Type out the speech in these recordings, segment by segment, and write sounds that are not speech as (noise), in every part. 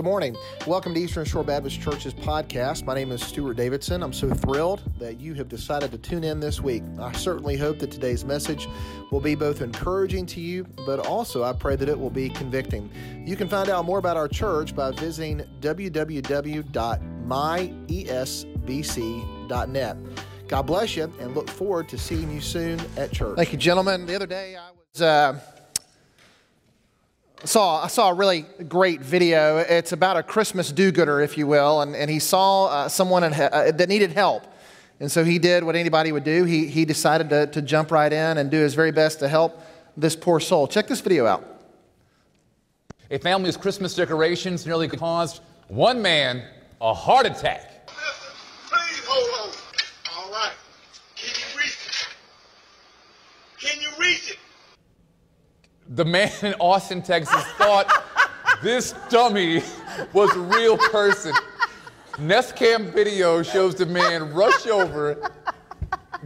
Good morning. Welcome to Eastern Shore Baptist Church's podcast. My name is Stuart Davidson. I'm so thrilled that you have decided to tune in this week. I certainly hope that today's message will be both encouraging to you, but also I pray that it will be convicting. You can find out more about our church by visiting www.myesbc.net. God bless you and look forward to seeing you soon at church. Thank you, gentlemen. The other day I was. Uh, saw, I saw a really great video. It's about a Christmas do gooder, if you will, and, and he saw uh, someone in, uh, that needed help. And so he did what anybody would do. He, he decided to, to jump right in and do his very best to help this poor soul. Check this video out. A family's Christmas decorations nearly caused one man a heart attack. Please hold on. All right. Can you reach it? Can you reach it? The man in Austin, Texas thought this dummy was a real person. Nest cam video shows the man rush over,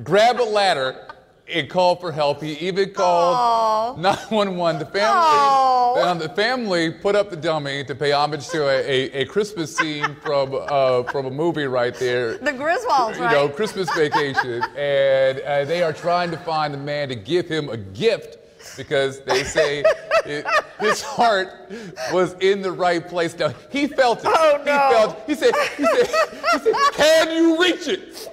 grab a ladder, and call for help. He even called 911. The family, the family put up the dummy to pay homage to a, a, a Christmas scene from uh, from a movie right there. The Griswolds, You right? know, Christmas Vacation, and uh, they are trying to find the man to give him a gift because they say it, his heart was in the right place. Now he felt it. Oh, no! He felt. He said. He said. He said. Can you reach it?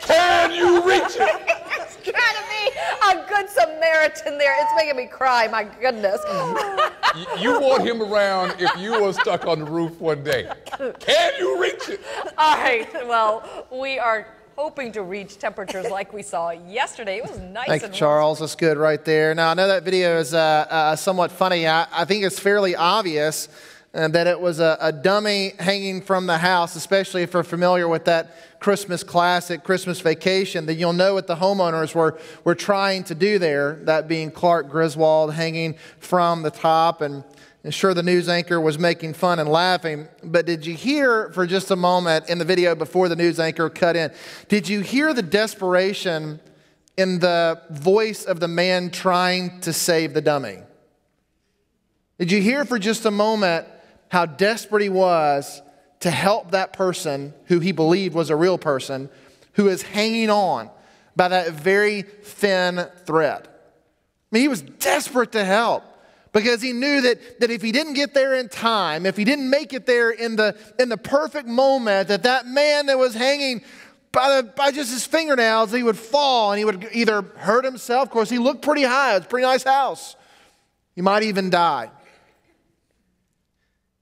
Can you reach it? It's to be a good Samaritan there. It's making me cry. My goodness. You want him around if you were stuck on the roof one day. Can you reach it? All right. Well, we are hoping to reach temperatures like we saw yesterday. It was nice Thank you, and Charles. That's good right there. Now, I know that video is uh, uh, somewhat funny. I, I think it's fairly obvious uh, that it was a, a dummy hanging from the house, especially if you're familiar with that Christmas classic, Christmas Vacation, then you'll know what the homeowners were, were trying to do there, that being Clark Griswold hanging from the top. And, and sure, the news anchor was making fun and laughing. But did you hear for just a moment in the video before the news anchor cut in, did you hear the desperation? in the voice of the man trying to save the dummy. Did you hear for just a moment how desperate he was to help that person who he believed was a real person who is hanging on by that very thin thread? I mean, he was desperate to help because he knew that, that if he didn't get there in time, if he didn't make it there in the, in the perfect moment, that that man that was hanging by, the, by just his fingernails, he would fall and he would either hurt himself. Of course, he looked pretty high. It's a pretty nice house. He might even die.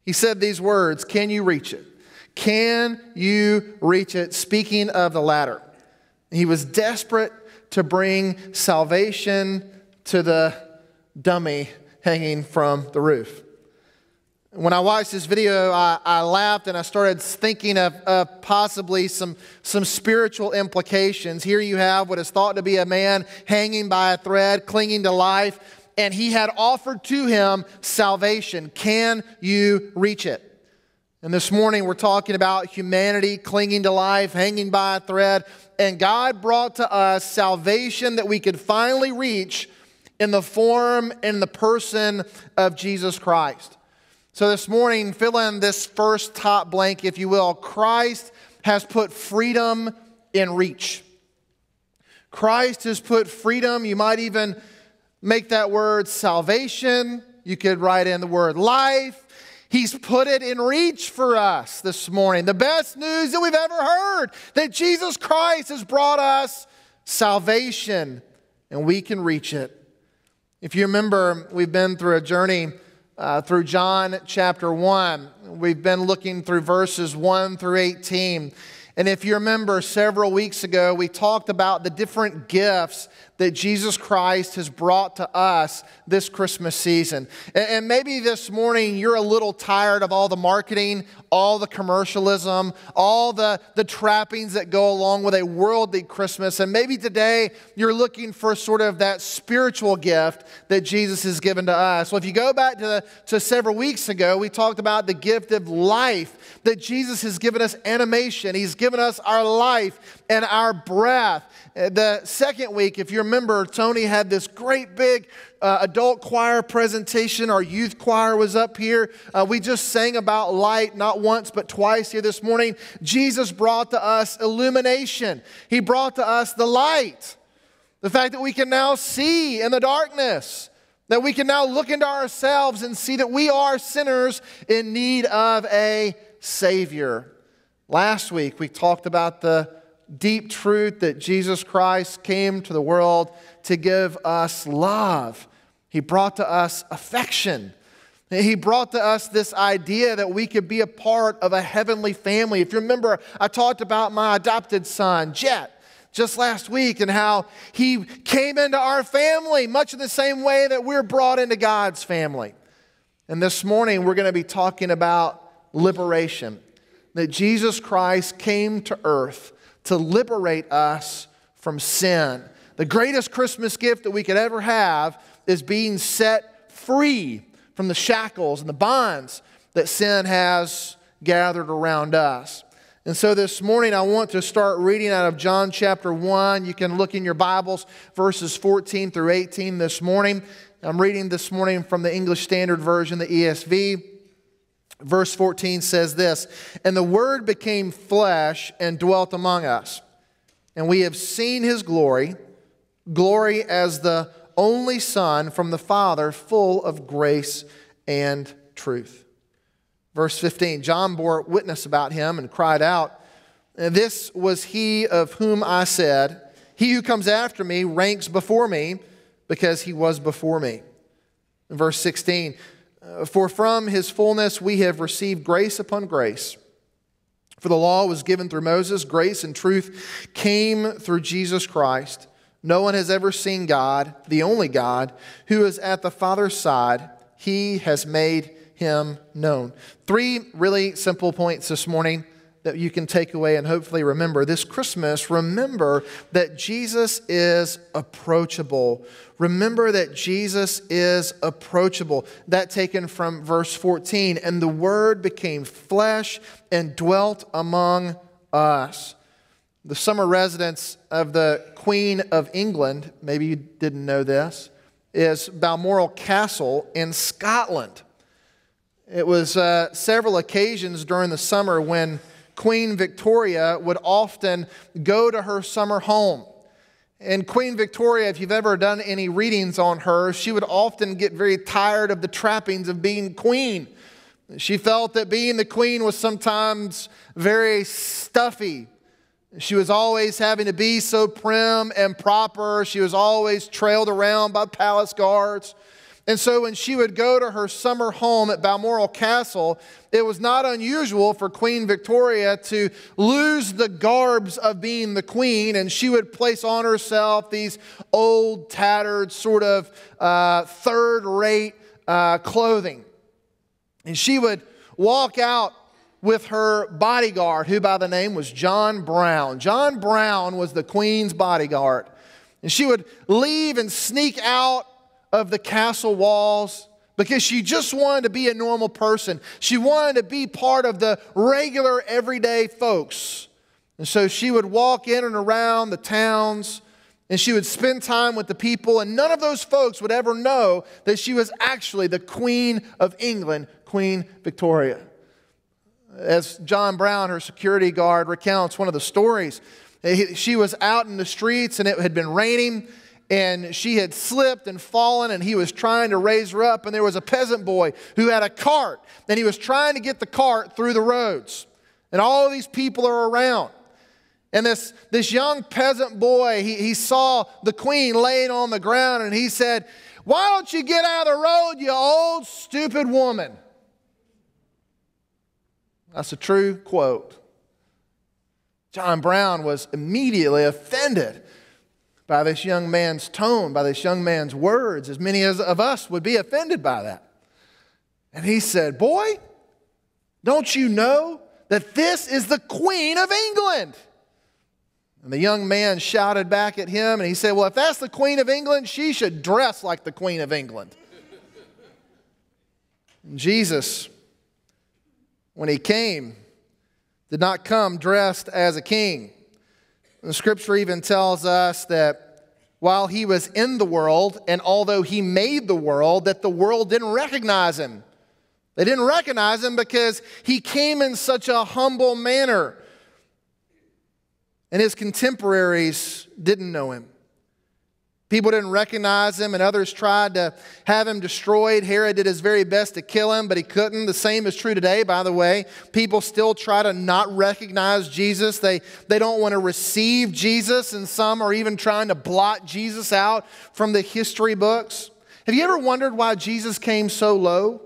He said these words Can you reach it? Can you reach it? Speaking of the ladder, he was desperate to bring salvation to the dummy hanging from the roof. When I watched this video, I, I laughed and I started thinking of, of possibly some, some spiritual implications. Here you have what is thought to be a man hanging by a thread, clinging to life, and he had offered to him salvation. Can you reach it? And this morning we're talking about humanity clinging to life, hanging by a thread, and God brought to us salvation that we could finally reach in the form and the person of Jesus Christ. So this morning, fill in this first top blank, if you will. Christ has put freedom in reach. Christ has put freedom, you might even make that word salvation. You could write in the word life. He's put it in reach for us this morning. The best news that we've ever heard that Jesus Christ has brought us salvation and we can reach it. If you remember, we've been through a journey uh, through John chapter 1. We've been looking through verses 1 through 18. And if you remember, several weeks ago, we talked about the different gifts that Jesus Christ has brought to us this Christmas season. And, maybe this morning you're a little tired of all the marketing, all the commercialism, all the, the trappings that go along with a worldly Christmas. And maybe today you're looking for sort of that spiritual gift that Jesus has given to us. Well, if you go back to, to several weeks ago, we talked about the gift of life, that Jesus has given us animation, He's given us our life and our breath. The second week, if you remember, Tony had this great big uh, adult choir presentation. Our youth choir was up here. Uh, we just sang about light not once but twice here this morning. Jesus brought to us illumination, He brought to us the light. The fact that we can now see in the darkness, that we can now look into ourselves and see that we are sinners in need of a Savior. Last week, we talked about the deep truth that Jesus Christ came to the world to give us love. He brought to us affection. He brought to us this idea that we could be a part of a heavenly family. If you remember, I talked about my adopted son, Jet, just last week, and how he came into our family much in the same way that we're brought into God's family. And this morning, we're going to be talking about liberation. That Jesus Christ came to earth to liberate us from sin. The greatest Christmas gift that we could ever have is being set free from the shackles and the bonds that sin has gathered around us. And so this morning, I want to start reading out of John chapter 1. You can look in your Bibles, verses 14 through 18 this morning. I'm reading this morning from the English Standard Version, the ESV. Verse 14 says this And the Word became flesh and dwelt among us. And we have seen his glory, glory as the only Son from the Father, full of grace and truth. Verse 15 John bore witness about him and cried out, This was he of whom I said, He who comes after me ranks before me, because he was before me. Verse 16, Uh, for from his fullness we have received grace upon grace. For the law was given through Moses, grace and truth came through Jesus Christ. No one has ever seen God, the only God, who is at the Father's side. He has made him known. Three really simple points this morning that you can take away and hopefully remember. This Christmas, remember that Jesus is approachable. Remember that Jesus is approachable. That taken from verse 14. And the Word became flesh and dwelt among us. The summer residence of the Queen of England, maybe you didn't know this, is Balmoral Castle in Scotland. It was uh, several occasions during the summer when Queen Victoria would often go to her summer home. And Queen Victoria, if you've ever done any readings on her, she would often get very tired of the trappings of being queen. She felt that being the queen was sometimes very stuffy. She was always having to be so prim and proper. She was always trailed around by palace guards. And so when she would go to her summer home at Balmoral Castle, it was not unusual for Queen Victoria to lose the garbs of being the queen, and she would place on herself these old, tattered, sort of uh, third rate uh, clothing. And she would walk out with her bodyguard, who by the name was John Brown. John Brown was the queen's bodyguard. And she would leave and sneak out of the castle walls because she just wanted to be a normal person. She wanted to be part of the regular, everyday folks. And so she would walk in and around the towns and she would spend time with the people, and none of those folks would ever know that she was actually the Queen of England, Queen Victoria. As John Brown, her security guard, recounts one of the stories, she was out in the streets and it had been raining and she had slipped and fallen and he was trying to raise her up and there was a peasant boy who had a cart and he was trying to get the cart through the roads. And all these people are around. And this, this young peasant boy he, he saw the queen laying on the ground and he said why don't you get out of the road you old stupid woman? That's a true quote. John brown was immediately offended by this young man's tone, by this young man's words, as many as of us would be offended by that. And he said, Boy, don't you know that this is the Queen of England? And the young man shouted back at him and he said, Well, if that's the Queen of England, she should dress like the Queen of England. And Jesus, when he came, did not come dressed as a king. The scripture even tells us that while he was in the world, and although he made the world, that the world didn't recognize him. They didn't recognize him because he came in such a humble manner. And his contemporaries didn't know him. People didn't recognize him, and others tried to have him destroyed. Herod did his very best to kill him, but he couldn't. The same is true today, by the way. People still try to not recognize Jesus. They, they don't want to receive Jesus, and some are even trying to blot Jesus out from the history books. Have you ever wondered why Jesus came so low?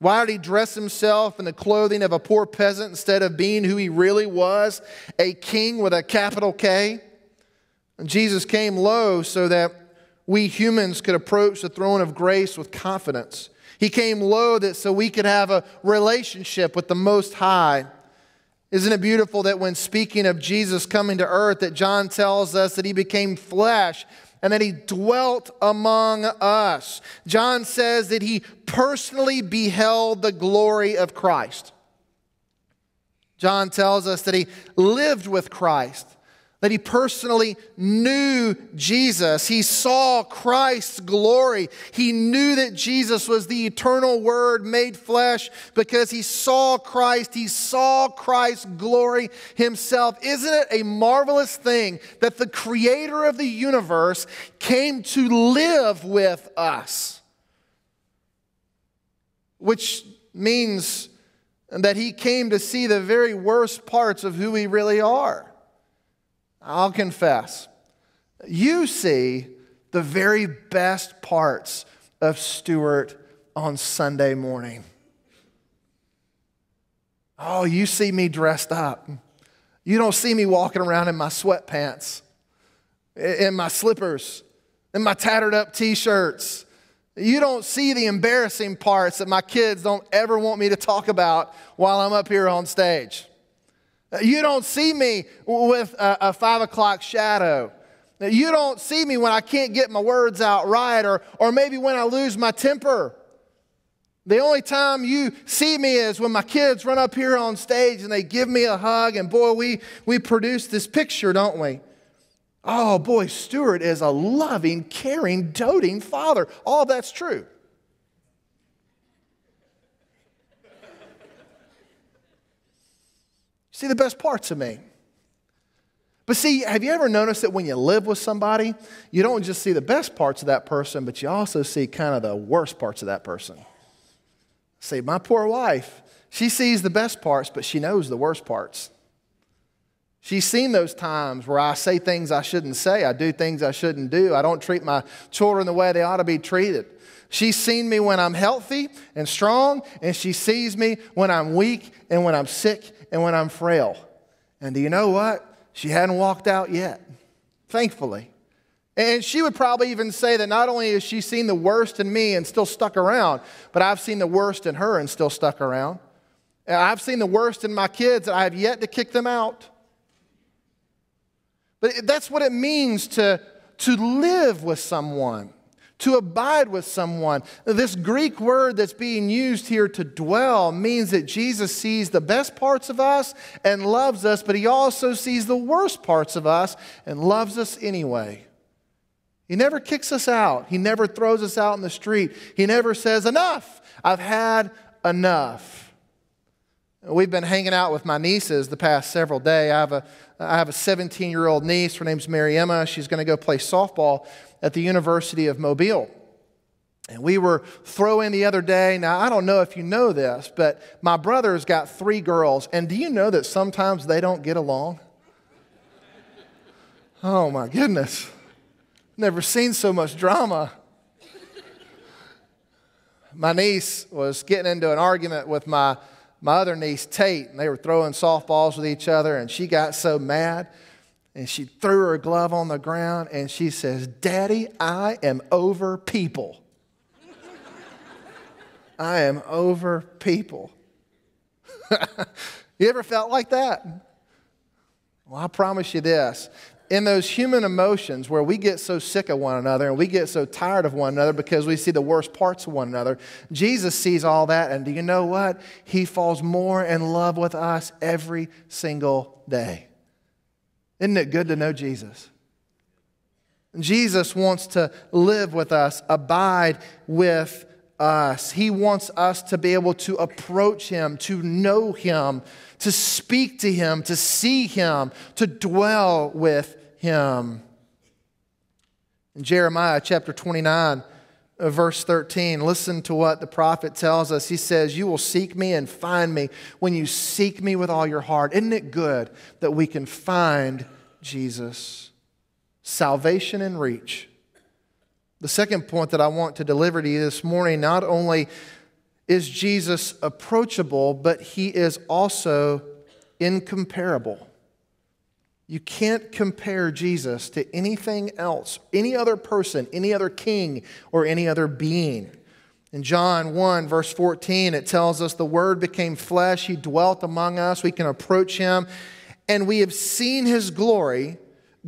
Why did he dress himself in the clothing of a poor peasant instead of being who he really was, a king with a capital K? Jesus came low so that we humans could approach the throne of grace with confidence. He came low that so we could have a relationship with the Most High. Isn't it beautiful that when speaking of Jesus coming to earth that John tells us that he became flesh and that he dwelt among us. John says that he personally beheld the glory of Christ. John tells us that he lived with Christ that he personally knew Jesus. He saw Christ's glory. He knew that Jesus was the eternal Word made flesh because he saw Christ. He saw Christ's glory himself. Isn't it a marvelous thing that the creator of the universe came to live with us? Which means that he came to see the very worst parts of who we really are. I'll confess, you see the very best parts of Stuart on Sunday morning. Oh, you see me dressed up. You don't see me walking around in my sweatpants, in my slippers, in my tattered up t shirts. You don't see the embarrassing parts that my kids don't ever want me to talk about while I'm up here on stage. You don't see me with a, a, five o'clock shadow. You don't see me when I can't get my words out right or, or maybe when I lose my temper. The only time you see me is when my kids run up here on stage and they give me a hug, and boy, we, we produce this picture, don't we? Oh, boy, Stuart is a loving, caring, doting father. All that's true. See the best parts of me. But see, have you ever noticed that when you live with somebody, you don't just see the best parts of that person, but you also see kind of the worst parts of that person? See, my poor wife, she sees the best parts, but she knows the worst parts. She's seen those times where I say things I shouldn't say, I do things I shouldn't do, I don't treat my children the way they ought to be treated. She's seen me when I'm healthy and strong, and she sees me when I'm weak and when I'm sick and when I'm frail. And do you know what? She hadn't walked out yet, thankfully. And she would probably even say that not only has she seen the worst in me and still stuck around, but I've seen the worst in her and still stuck around. And I've seen the worst in my kids and I have yet to kick them out. But that's what it means to, to live with someone to abide with someone. This Greek word that's being used here to dwell means that Jesus sees the best parts of us and loves us, but he also sees the worst parts of us and loves us anyway. He never kicks us out. He never throws us out in the street. He never says, Enough, I've had enough. We've been hanging out with my nieces the past several days. I have a, I have a 17 year old niece. Her name's Mary Emma. She's going to go play softball at the University of Mobile. And we were throwing the other day. Now, I don't know if you know this, but my brother's got three girls. And do you know that sometimes they don't get along? Oh, my goodness. Never seen so much drama. My niece was getting into an argument with my, my other niece, Tate, and they were throwing softballs with each other, and she got so mad and she threw her glove on the ground and she says, Daddy, I am over people. (laughs) I am over people. (laughs) you ever felt like that? Well, I promise you this. In those human emotions where we get so sick of one another and we get so tired of one another because we see the worst parts of one another, Jesus sees all that. And do you know what? He falls more in love with us every single day. Isn't it good to know Jesus? Jesus wants to live with us, abide with us. He wants us to be able to approach Him, to know Him, to speak to Him, to see Him, to dwell with Him. In Jeremiah chapter 29, uh, verse 13, listen to what the prophet tells us. He says, You will seek me and find me when you seek me with all your heart. Isn't it good that we can find Jesus? Salvation and reach. The second point that I want to deliver to you this morning not only is Jesus approachable, but he is also incomparable. You can't compare Jesus to anything else, any other person, any other king, or any other being. In John 1, verse 14, it tells us the Word became flesh, He dwelt among us, we can approach Him, and we have seen His glory.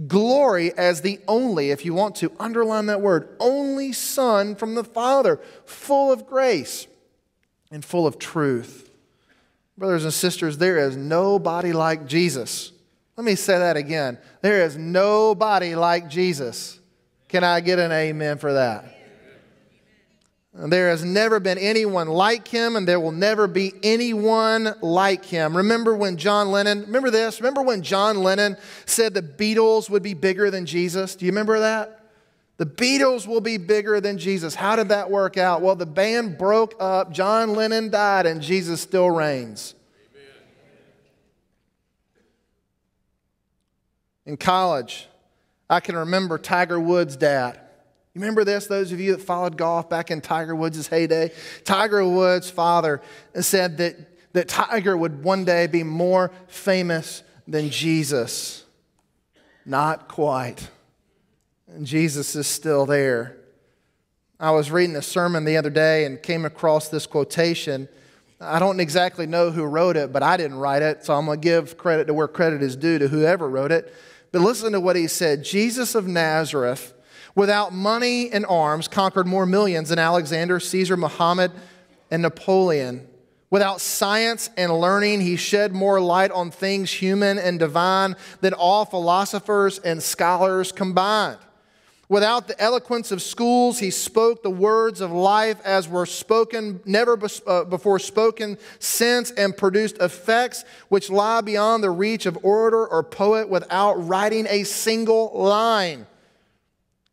Glory as the only, if you want to underline that word, only Son from the Father, full of grace and full of truth. Brothers and sisters, there is nobody like Jesus. Let me say that again. There is nobody like Jesus. Can I get an amen for that? There has never been anyone like him, and there will never be anyone like him. Remember when John Lennon, remember this? Remember when John Lennon said the Beatles would be bigger than Jesus? Do you remember that? The Beatles will be bigger than Jesus. How did that work out? Well, the band broke up, John Lennon died, and Jesus still reigns. In college, I can remember Tiger Woods' dad. You remember this, those of you that followed golf back in Tiger Woods' heyday? Tiger Woods' father said that, that Tiger would one day be more famous than Jesus. Not quite. And Jesus is still there. I was reading a sermon the other day and came across this quotation. I don't exactly know who wrote it, but I didn't write it, so I'm going to give credit to where credit is due to whoever wrote it. But listen to what he said Jesus of Nazareth, without money and arms, conquered more millions than Alexander, Caesar, Muhammad, and Napoleon. Without science and learning, he shed more light on things human and divine than all philosophers and scholars combined. Without the eloquence of schools, he spoke the words of life as were spoken, never uh, before spoken since, and produced effects which lie beyond the reach of orator or poet without writing a single line.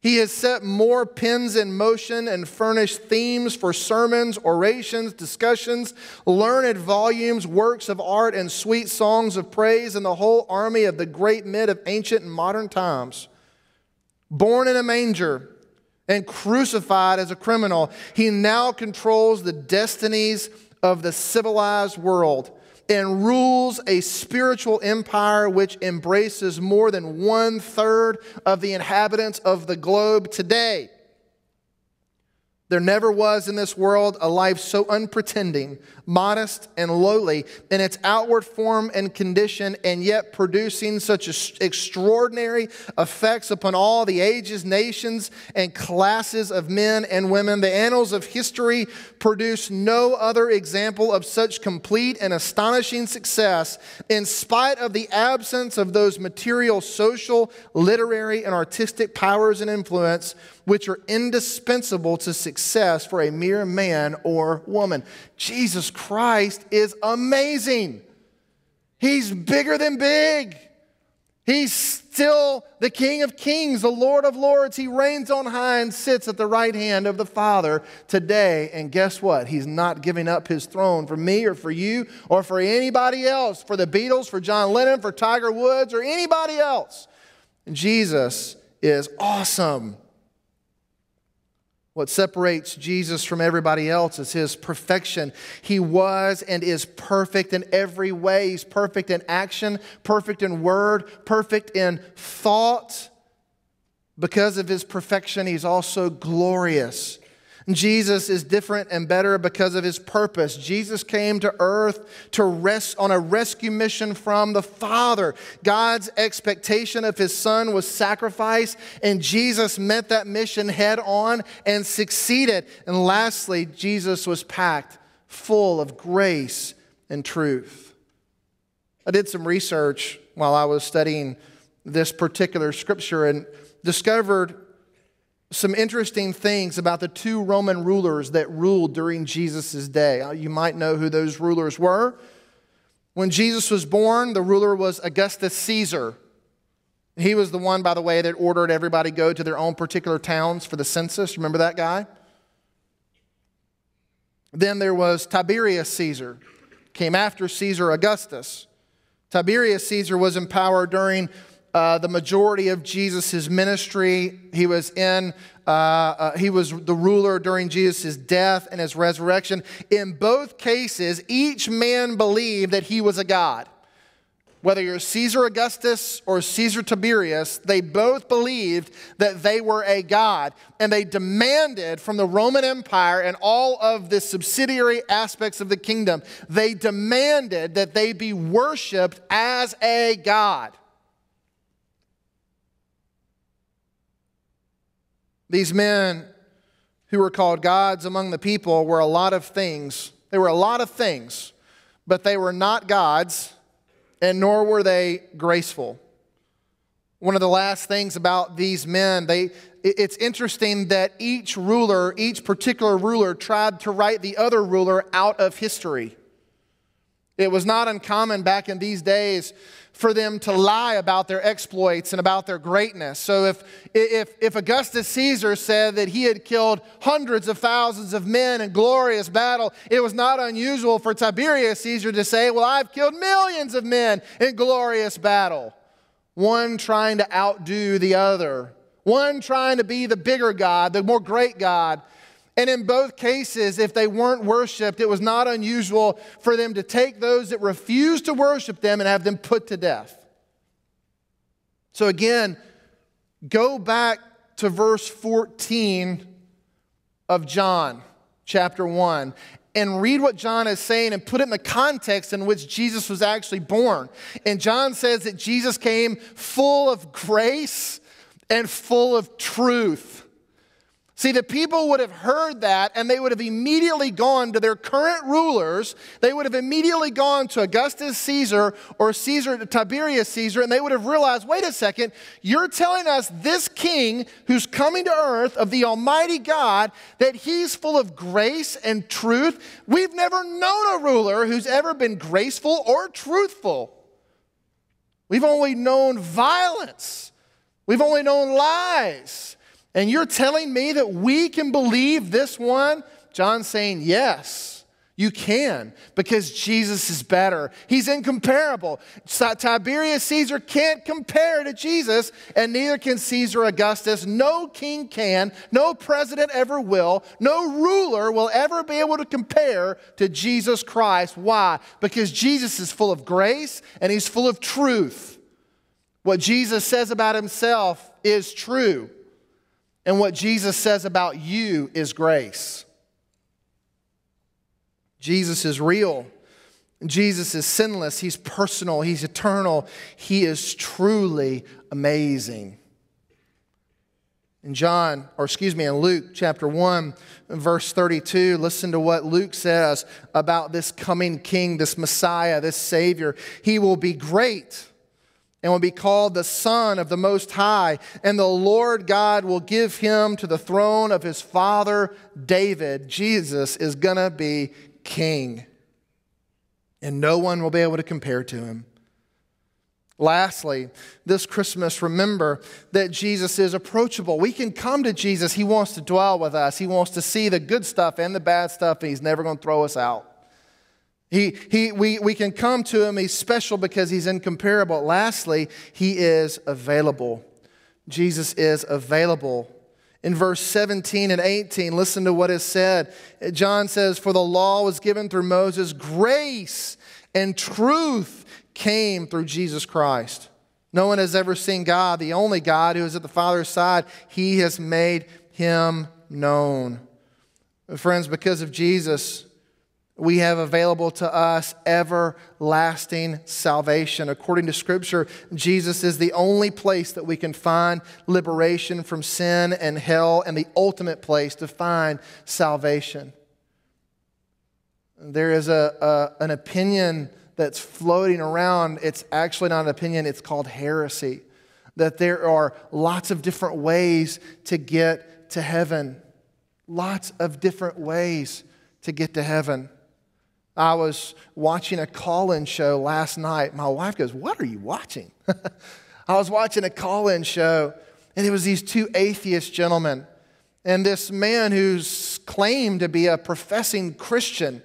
He has set more pens in motion and furnished themes for sermons, orations, discussions, learned volumes, works of art, and sweet songs of praise in the whole army of the great men of ancient and modern times born in a manger and crucified as a criminal, he now controls the destinies of the civilized world and rules a spiritual empire which embraces more than one third of the inhabitants of the globe today. There never was in this world a life so unpretending, modest, and lowly in its outward form and condition, and yet producing such extraordinary effects upon all the ages, nations, and classes of men and women. The annals of history produce no other example of such complete and astonishing success, in spite of the absence of those material, social, literary, and artistic powers and influence which are indispensable to success for a mere man or woman. Jesus Christ is amazing. He's bigger than big. He's still the King of Kings, the Lord of Lords. He reigns on high and sits at the right hand of the Father today. And guess what? He's not giving up his throne for me or for you or for anybody else, for the Beatles, for John Lennon, for Tiger Woods, or anybody else. Jesus is awesome. What separates Jesus from everybody else is his perfection. He was and is perfect in every way. He's perfect in action, perfect in word, perfect in thought. Because of his perfection, he's also glorious. Jesus is different and better because of his purpose. Jesus came to earth to rest on a rescue mission from the Father. God's expectation of his son was sacrifice, and Jesus met that mission head on and succeeded. And lastly, Jesus was packed full of grace and truth. I did some research while I was studying this particular scripture and discovered some interesting things about the two Roman rulers that ruled during Jesus' day. Uh, You might know who those rulers were. When Jesus was born, the ruler was Augustus Caesar. He was the one, by the way, that ordered everybody go to their own particular towns for the census. Remember that guy? Then there was Tiberius Caesar, came after Caesar Augustus. Tiberius Caesar was in power during uh, the majority of Jesus' ministry. He was in, uh, uh, he was the ruler during Jesus' death and his resurrection. In both cases, each man believed that he was a god. Whether you're Caesar Augustus or Caesar Tiberius, they both believed that they were a god. And they demanded from the Roman Empire and all of the subsidiary aspects of the kingdom, they demanded that they be worshiped as a god. These men who were called gods among the people were a lot of things. They were a lot of things, but they were not gods, and nor were they graceful. One of the last things about these men, they, it's interesting that each ruler, each particular ruler, tried to write the other ruler out of history. It was not uncommon back in these days for them to lie about their exploits and about their greatness. So if, if, if Augustus Caesar said that he had killed hundreds of thousands of men in glorious battle, it was not unusual for Tiberius Caesar to say, Well, I've killed millions of men in glorious battle. One trying to outdo the other, one trying to be the bigger God, the more great God. And in both cases, if they weren't worshiped, it was not unusual for them to take those that refused to worship them and have them put to death. So again, go back to verse 14 of John chapter 1 and read what John is saying and put it in the context in which Jesus was actually born. And John says that Jesus came full of grace and full of truth. See, the people would have heard that and they would have immediately gone to their current rulers. They would have immediately gone to Augustus Caesar or Caesar, Tiberius Caesar, and they would have realized wait a second, you're telling us this king who's coming to earth of the Almighty God, that he's full of grace and truth. We've never known a ruler who's ever been graceful or truthful. We've only known violence, we've only known lies. And you're telling me that we can believe this one? John's saying, yes, you can, because Jesus is better. He's incomparable. Tiberius Caesar can't compare to Jesus, and neither can Caesar Augustus. No king can, no president ever will, no ruler will ever be able to compare to Jesus Christ. Why? Because Jesus is full of grace and he's full of truth. What Jesus says about himself is true. And what Jesus says about you is grace. Jesus is real. Jesus is sinless. He's personal. He's eternal. He is truly amazing. In John, or excuse me, in Luke chapter 1, verse 32, listen to what Luke says about this coming king, this Messiah, this Savior. He will be great and will be called the Son of the Most High. And the Lord God will give him to the throne of his father David. Jesus is going to be king, and no one will be able to compare to him. Lastly, this Christmas, remember that Jesus is approachable. We can come to Jesus. He wants to dwell with us. He wants to see the good stuff and the bad stuff, and He's never going to throw us out. He, he, we, we can come to him. He's special because he's incomparable. Lastly, he is available. Jesus is available. In verse 17 and 18, listen to what is said. John says, For the law was given through Moses, grace and truth came through Jesus Christ. No one has ever seen God, the only God who is at the Father's side. He has made him known. Friends, because of Jesus, we have available to us everlasting salvation. According to Scripture, Jesus is the only place that we can find liberation from sin and hell, and the ultimate place to find salvation. There is a, a an opinion that's floating around. It's actually not an opinion, it's called heresy. That there are lots of different ways to get get to heaven. Lots of different ways to get to heaven. I was watching a call in show last night. My wife goes, What are you watching? (laughs) I was watching a call in show, and it was these two atheist gentlemen. And this man who's claimed to be a professing Christian,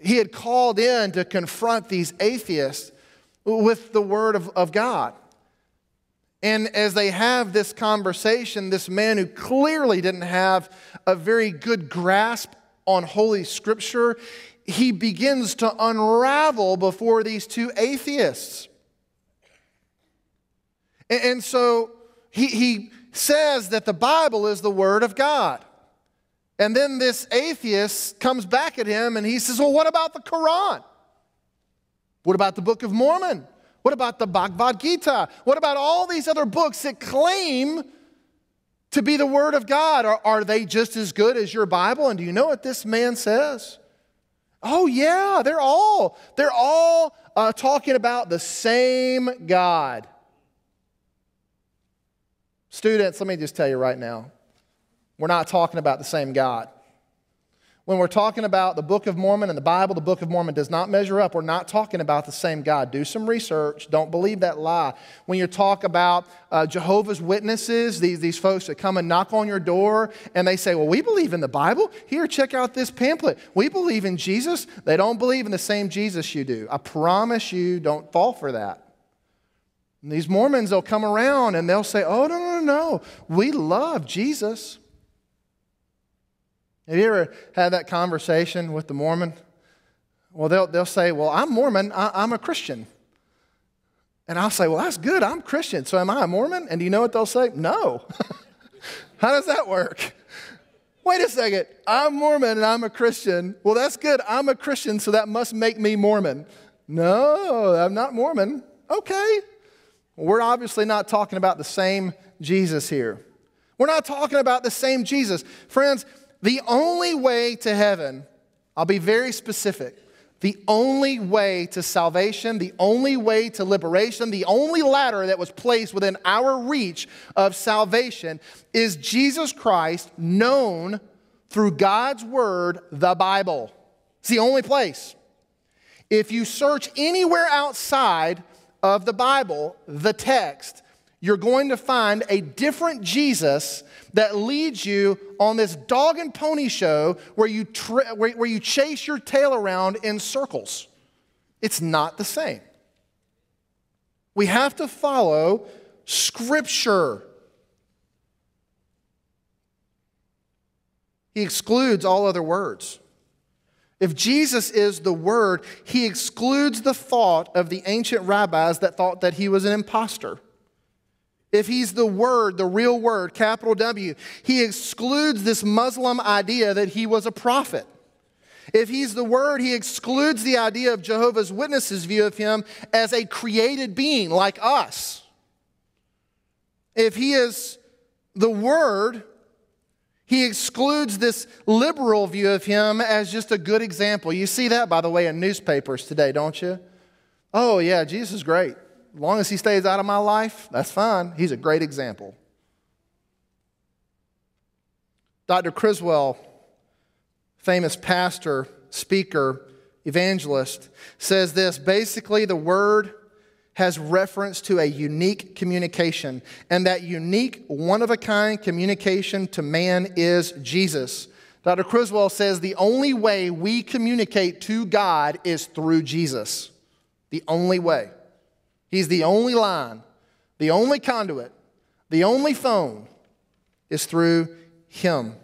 he had called in to confront these atheists with the word of, of God. And as they have this conversation, this man who clearly didn't have a very good grasp on Holy Scripture, he begins to unravel before these two atheists. And, and so he, he says that the Bible is the Word of God. And then this atheist comes back at him and he says, Well, what about the Quran? What about the Book of Mormon? What about the Bhagavad Gita? What about all these other books that claim to be the Word of God? Are, are they just as good as your Bible? And do you know what this man says? Oh, yeah, they're all, they're all uh, talking about the same God. Students, let me just tell you right now, we're not talking about the same God. When we're talking about the Book of Mormon and the Bible, the Book of Mormon does not measure up. We're not talking about the same God. Do some research. Don't believe that lie. When you talk about uh, Jehovah's Witnesses, these, these folks that come and knock on your door and they say, Well, we believe in the Bible. Here, check out this pamphlet. We believe in Jesus. They don't believe in the same Jesus you do. I promise you, don't fall for that. And these Mormons, they'll come around and they'll say, Oh, no, no, no. We love Jesus. Have you ever had that conversation with the Mormon? Well, they'll, they'll say, Well, I'm Mormon, I, am a Christian. And I'll say, Well, that's good, I'm Christian, so am I a Mormon? And do you know what they'll say? No. (laughs) How does that work? Wait a second, I'm Mormon and I'm a Christian. Well, that's good, I'm a Christian, so that must make me Mormon. No, I'm not Mormon. Okay. We're obviously not talking about the same Jesus here. We're not talking about the same Jesus. Friends, the only way to heaven, I'll be very specific, the only way to salvation, the only way to liberation, the only ladder that was placed within our reach of salvation is Jesus Christ, known through God's Word, the Bible. It's the only place. If you search anywhere outside of the Bible, the text, you're going to find a different Jesus that leads you on this dog and pony show where you, where, where you chase your tail around in circles. It's not the same. We have to follow Scripture. He excludes all other words. If Jesus is the Word, he excludes the thought of the ancient rabbis that thought that he was an impostor. If he's the Word, the real Word, capital W, he excludes this Muslim idea that he was a prophet. If he's the Word, he excludes the idea of Jehovah's Witnesses' view of him as a created being like us. If he is the Word, he excludes this liberal view of him as just a good example. You see that, by the way, in newspapers today, don't you? Oh, yeah, Jesus is great. Long as he stays out of my life, that's fine. He's a great example. Dr. Criswell, famous pastor, speaker, evangelist, says this basically, the word has reference to a unique communication, and that unique, one of a kind communication to man is Jesus. Dr. Criswell says the only way we communicate to God is through Jesus. The only way. He's the only line, the only conduit, the only phone is through Him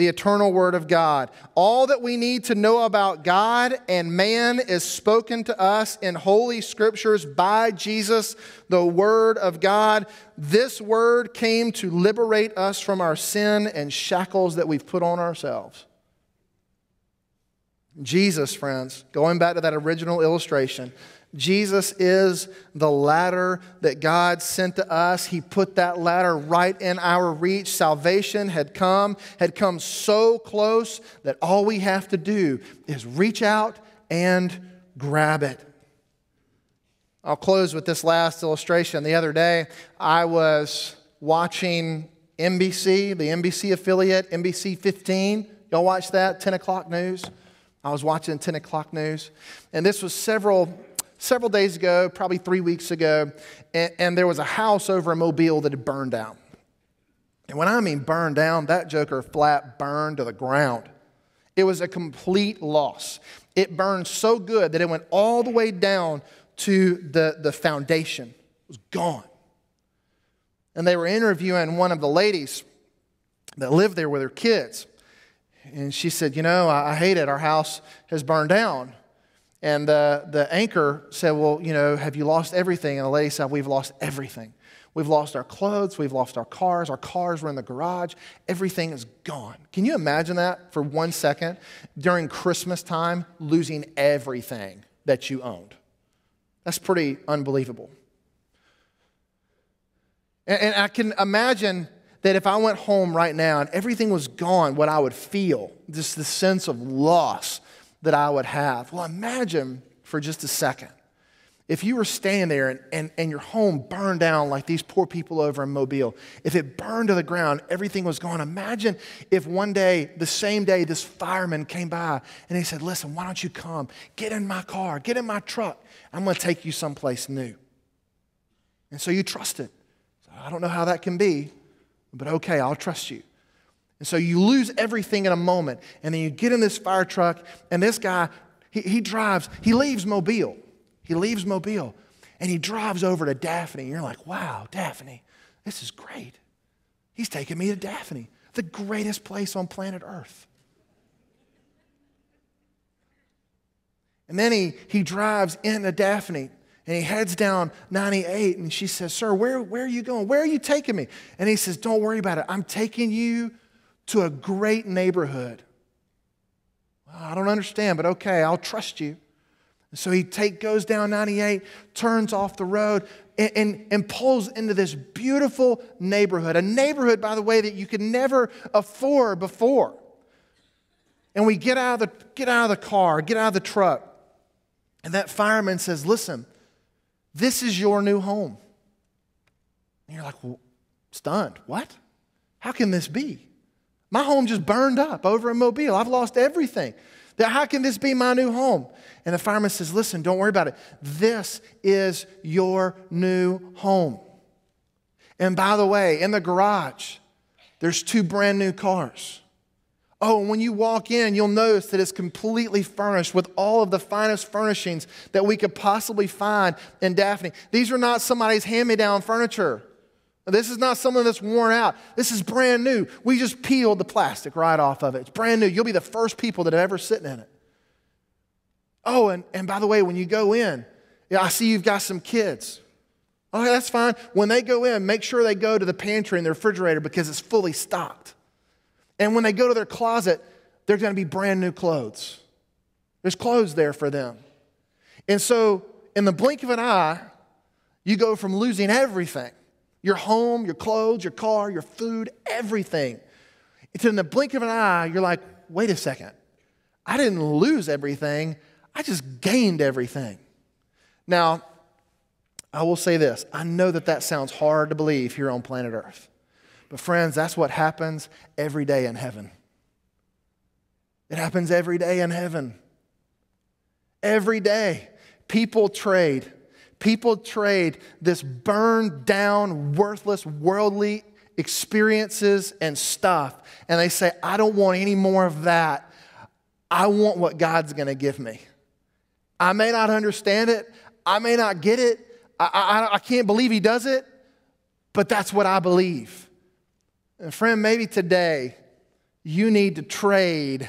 the eternal Word of God. All that we need to know about God and man is spoken to us in Holy Scriptures by Jesus, the Word of God. This Word came to liberate us from our sin and shackles that we've put on ourselves. Jesus, friends, going back to that original illustration, Jesus is the ladder that God sent to us. He put that ladder right in our reach. Salvation had come, had come so close that all we have to do is reach out and grab it. I'll close with this last illustration. The other day, I was watching NBC, the NBC affiliate, NBC 15. Y'all watch that? 10 o'clock news. I was watching 10 o'clock news. And this was several, several days ago, probably three weeks ago. And, and there was a house over in Mobile that had burned down. And when I mean burned down, that joker flat burned to the ground. It was a complete loss. It burned so good that it went all the way down to the, the foundation. It was gone. And they were interviewing one of the ladies that lived there with her kids. And she said, You know, I, I hate it. Our house has burned down. And the, the anchor said, Well, you know, have you lost everything? And the lady said, We've lost everything. We've lost our clothes. We've lost our cars. Our cars were in the garage. Everything is gone. Can you imagine that for one second? During Christmas time, losing everything that you owned. That's pretty unbelievable. And, and I can imagine that if I went home right now and everything was gone, what I would feel, just the sense of loss that I would have. Well, imagine for just a second if you were standing there and, and, and your home burned down like these poor people over in Mobile, if it burned to the ground, everything was gone. Imagine if one day, the same day, this fireman came by and he said, Listen, why don't you come? Get in my car, get in my truck. I'm going to take you someplace new. And so you trust it. I don't know how that can be, but okay, I'll trust you. And so you lose everything in a moment, and then you get in this fire truck, and this guy, he, he drives, he leaves Mobile. He leaves Mobile and he drives over to Daphne. And you're like, wow, Daphne, this is great. He's taking me to Daphne, the greatest place on planet Earth. And then he, he drives into Daphne and he heads down 98 and she says, Sir, where, where are you going? Where are you taking me? And he says, Don't worry about it. I'm taking you to a great neighborhood. I don't understand, but okay, I'll trust you. So he take, goes down 98, turns off the road, and, and, and, pulls into this beautiful neighborhood. A neighborhood, by the way, that you could never afford before. And we get out of the, get out of the car, get out of the truck. And that fireman says, Listen, this is your new home. And you're like, well, stunned. What? How can this be? My home just burned up over in Mobile. I've lost everything. How can this be my new home? And the fireman says, Listen, don't worry about it. This is your new home. And by the way, in the garage, there's two brand new cars. Oh, and when you walk in, you'll notice that it's completely furnished with all of the finest furnishings that we could possibly find in Daphne. These are not somebody's hand me down furniture. This is not something that's worn out. This is brand new. We just peeled the plastic right off of it. It's brand new. You'll be the first people that have ever sitting in it. Oh, and, and by the way, when you go in, yeah, I see you've got some kids. Okay, that's fine. When they go in, make sure they go to the pantry and the refrigerator because it's fully stocked. And when they go to their closet, they're going to be brand new clothes. There's clothes there for them. And so, in the blink of an eye, you go from losing everything your home, your clothes, your car, your food, everything. It's in the blink of an eye, you're like, wait a second. I didn't lose everything, I just gained everything. Now, I will say this I know that that sounds hard to believe here on planet Earth. But, friends, that's what happens every day in heaven. It happens every day in heaven. Every day, people trade People trade this burned down, worthless, worldly experiences and stuff, and they say, I don't want any more of that. I want what God's gonna give me. I may not understand it, I may not get it, I, I, I can't believe He does it, but that's what I believe. And, friend, maybe today you need to trade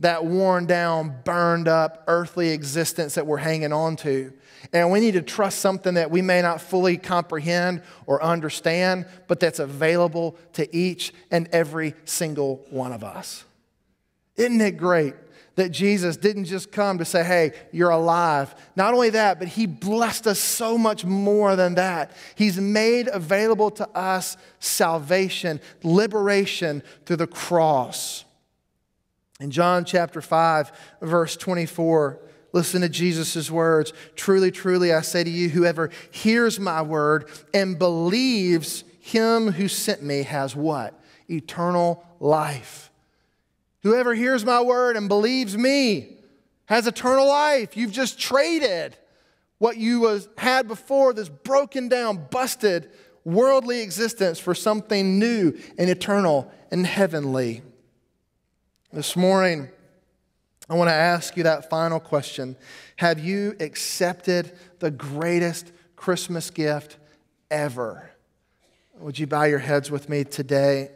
that worn down, burned up earthly existence that we're hanging on to. And we need to trust something that we may not fully comprehend or understand, but that's available to each and every single one of us. Isn't it great that Jesus didn't just come to say, hey, you're alive? Not only that, but He blessed us so much more than that. He's made available to us salvation, liberation through the cross. In John chapter 5, verse 24, listen to Jesus' words. Truly, truly, I say to you, whoever hears my word and believes him who sent me has what? Eternal life. Whoever hears my word and believes me has eternal life. You've just traded what you was, had before, this broken down, busted worldly existence, for something new and eternal and heavenly. This morning, I want to ask you that final question Have you accepted the greatest Christmas gift ever? Would you bow your heads with me today?